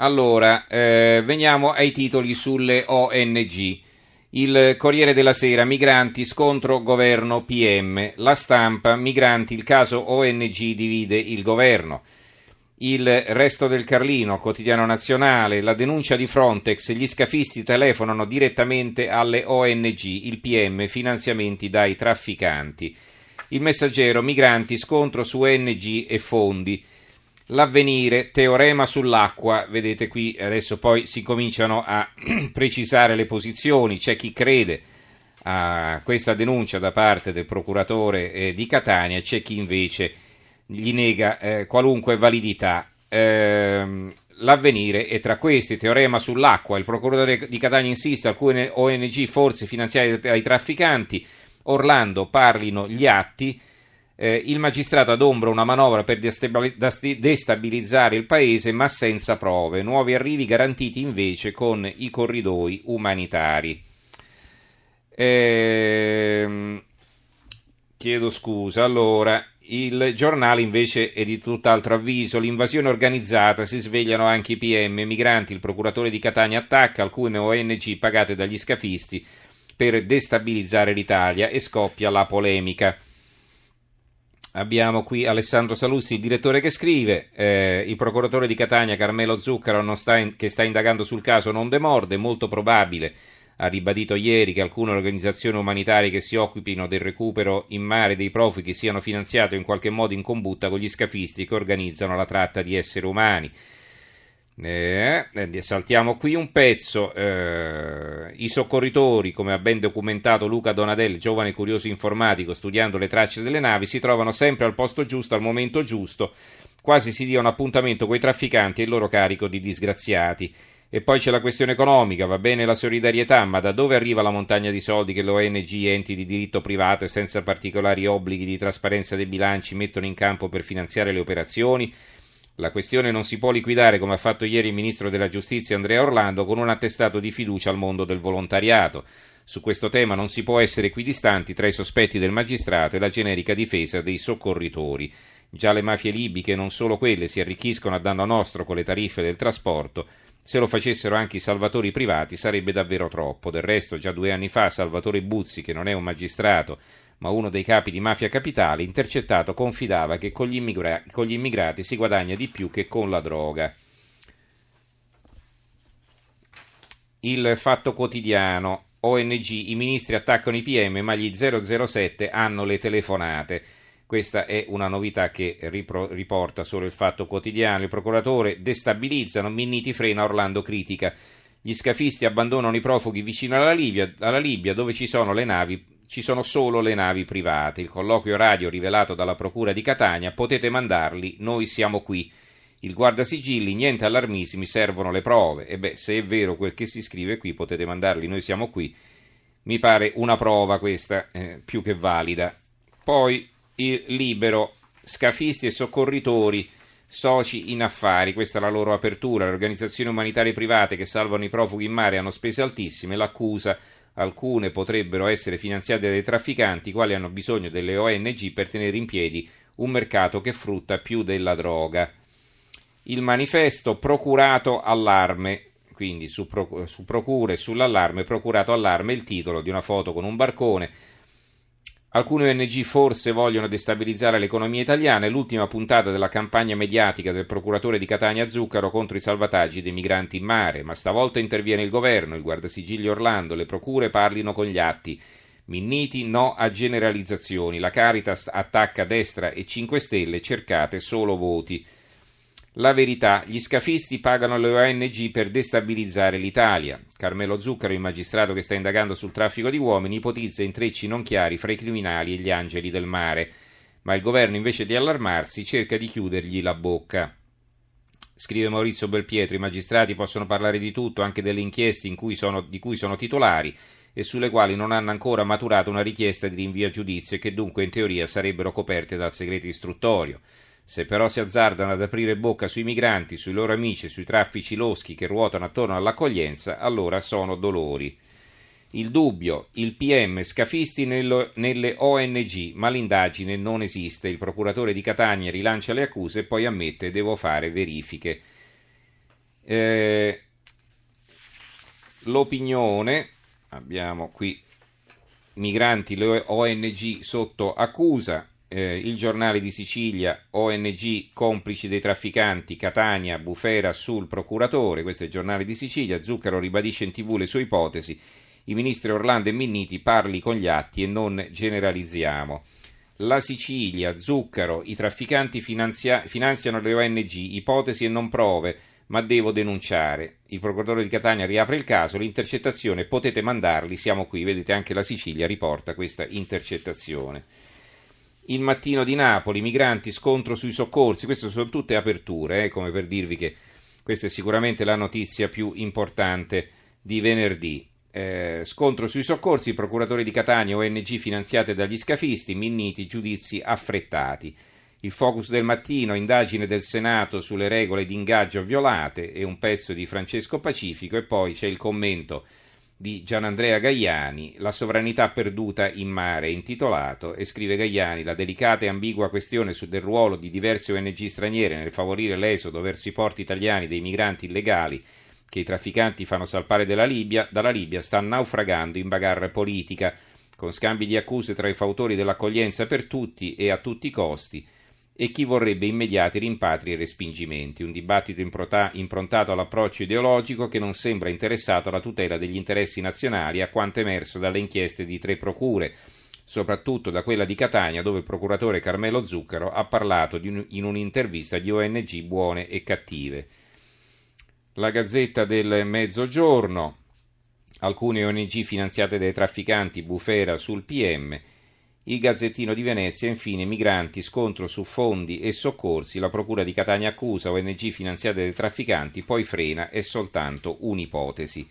Allora, eh, veniamo ai titoli sulle ONG. Il Corriere della Sera, migranti, scontro governo PM. La stampa, migranti, il caso ONG divide il governo. Il resto del Carlino, quotidiano nazionale, la denuncia di Frontex, gli scafisti telefonano direttamente alle ONG, il PM, finanziamenti dai trafficanti. Il messaggero, migranti, scontro su ONG e fondi. L'avvenire, teorema sull'acqua, vedete qui adesso poi si cominciano a precisare le posizioni, c'è chi crede a questa denuncia da parte del procuratore eh, di Catania, c'è chi invece gli nega eh, qualunque validità. Eh, l'avvenire è tra questi, teorema sull'acqua, il procuratore di Catania insiste, alcune ONG forse finanziate dai trafficanti, Orlando parlino gli atti, eh, il magistrato adombra una manovra per destabilizzare il paese ma senza prove, nuovi arrivi garantiti invece con i corridoi umanitari. Ehm, chiedo scusa, allora il giornale invece è di tutt'altro avviso. L'invasione organizzata, si svegliano anche i PM, migranti, il procuratore di Catania attacca alcune ONG pagate dagli scafisti per destabilizzare l'Italia e scoppia la polemica. Abbiamo qui Alessandro Saluzzi, il direttore che scrive, eh, il procuratore di Catania Carmelo Zuccaro sta in, che sta indagando sul caso non demorde, molto probabile ha ribadito ieri che alcune organizzazioni umanitarie che si occupino del recupero in mare dei profughi siano finanziate in qualche modo in combutta con gli scafisti che organizzano la tratta di esseri umani. Eh, eh, saltiamo qui un pezzo. Eh, I soccorritori, come ha ben documentato Luca Donadel, giovane curioso informatico, studiando le tracce delle navi, si trovano sempre al posto giusto, al momento giusto, quasi si dia un appuntamento con i trafficanti e il loro carico di disgraziati. E poi c'è la questione economica, va bene la solidarietà, ma da dove arriva la montagna di soldi che le ONG enti di diritto privato e senza particolari obblighi di trasparenza dei bilanci mettono in campo per finanziare le operazioni? La questione non si può liquidare, come ha fatto ieri il ministro della giustizia Andrea Orlando, con un attestato di fiducia al mondo del volontariato. Su questo tema non si può essere equidistanti tra i sospetti del magistrato e la generica difesa dei soccorritori. Già le mafie libiche, non solo quelle, si arricchiscono a danno nostro con le tariffe del trasporto se lo facessero anche i salvatori privati sarebbe davvero troppo. Del resto, già due anni fa Salvatore Buzzi, che non è un magistrato, ma uno dei capi di Mafia Capitale, intercettato confidava che con gli, immigra- con gli immigrati si guadagna di più che con la droga. Il fatto quotidiano. ONG, i ministri attaccano i PM, ma gli 007 hanno le telefonate. Questa è una novità che ripro- riporta solo il fatto quotidiano. Il procuratore destabilizzano, Minniti frena, Orlando critica. Gli scafisti abbandonano i profughi vicino alla Libia, alla Libia dove ci sono, navi, ci sono solo le navi private. Il colloquio radio rivelato dalla Procura di Catania, potete mandarli, noi siamo qui. Il guardasigilli, niente allarmismi, servono le prove. E beh, se è vero quel che si scrive qui, potete mandarli, noi siamo qui. Mi pare una prova questa, eh, più che valida. Poi il libero, scafisti e soccorritori, soci in affari, questa è la loro apertura, le organizzazioni umanitarie private che salvano i profughi in mare hanno spese altissime, l'accusa alcune potrebbero essere finanziate dai trafficanti, i quali hanno bisogno delle ONG per tenere in piedi un mercato che frutta più della droga. Il manifesto procurato allarme, quindi su, procure sull'allarme, procurato allarme, il titolo di una foto con un barcone Alcune ONG forse vogliono destabilizzare l'economia italiana e l'ultima puntata della campagna mediatica del procuratore di Catania Zuccaro contro i salvataggi dei migranti in mare, ma stavolta interviene il governo, il guardasigilli Orlando, le procure parlino con gli atti. Minniti no a generalizzazioni, la Caritas attacca destra e 5 Stelle, cercate solo voti. La verità, gli scafisti pagano le ONG per destabilizzare l'Italia. Carmelo Zuccaro, il magistrato che sta indagando sul traffico di uomini, ipotizza intrecci non chiari fra i criminali e gli angeli del mare. Ma il governo, invece di allarmarsi, cerca di chiudergli la bocca. Scrive Maurizio Belpietro, i magistrati possono parlare di tutto, anche delle inchieste cui sono, di cui sono titolari e sulle quali non hanno ancora maturato una richiesta di rinvio a giudizio e che dunque in teoria sarebbero coperte dal segreto istruttorio. Se però si azzardano ad aprire bocca sui migranti, sui loro amici, sui traffici loschi che ruotano attorno all'accoglienza, allora sono dolori. Il dubbio, il PM, scafisti nello, nelle ONG, ma l'indagine non esiste. Il procuratore di Catania rilancia le accuse e poi ammette devo fare verifiche. Eh, l'opinione, abbiamo qui migranti, le ONG sotto accusa, eh, il giornale di Sicilia, ONG complici dei trafficanti, Catania, Bufera sul procuratore, questo è il giornale di Sicilia, Zuccaro ribadisce in tv le sue ipotesi, i ministri Orlando e Minniti parli con gli atti e non generalizziamo. La Sicilia, Zuccaro, i trafficanti finanzia- finanziano le ONG, ipotesi e non prove, ma devo denunciare. Il procuratore di Catania riapre il caso, l'intercettazione potete mandarli, siamo qui, vedete anche la Sicilia riporta questa intercettazione. Il mattino di Napoli, migranti, scontro sui soccorsi, queste sono tutte aperture, eh, come per dirvi che questa è sicuramente la notizia più importante di venerdì. Eh, scontro sui soccorsi, procuratori di Catania, ONG finanziate dagli scafisti, Minniti, giudizi affrettati. Il focus del mattino, indagine del Senato sulle regole di ingaggio violate e un pezzo di Francesco Pacifico e poi c'è il commento di Gianandrea Gaiani, La sovranità perduta in mare, intitolato, e scrive Gaiani, la delicata e ambigua questione del ruolo di diverse ONG straniere nel favorire l'esodo verso i porti italiani dei migranti illegali che i trafficanti fanno salpare dalla Libia, dalla Libia sta naufragando in bagarre politica, con scambi di accuse tra i fautori dell'accoglienza per tutti e a tutti i costi, e chi vorrebbe immediati rimpatri e respingimenti, un dibattito improntato all'approccio ideologico che non sembra interessato alla tutela degli interessi nazionali, a quanto emerso dalle inchieste di tre procure, soprattutto da quella di Catania, dove il procuratore Carmelo Zuccaro ha parlato in un'intervista di ONG buone e cattive. La Gazzetta del Mezzogiorno, alcune ONG finanziate dai trafficanti bufera sul PM, il Gazzettino di Venezia, infine, migranti, scontro su fondi e soccorsi, la Procura di Catania accusa ONG finanziate dai trafficanti, poi frena, è soltanto un'ipotesi.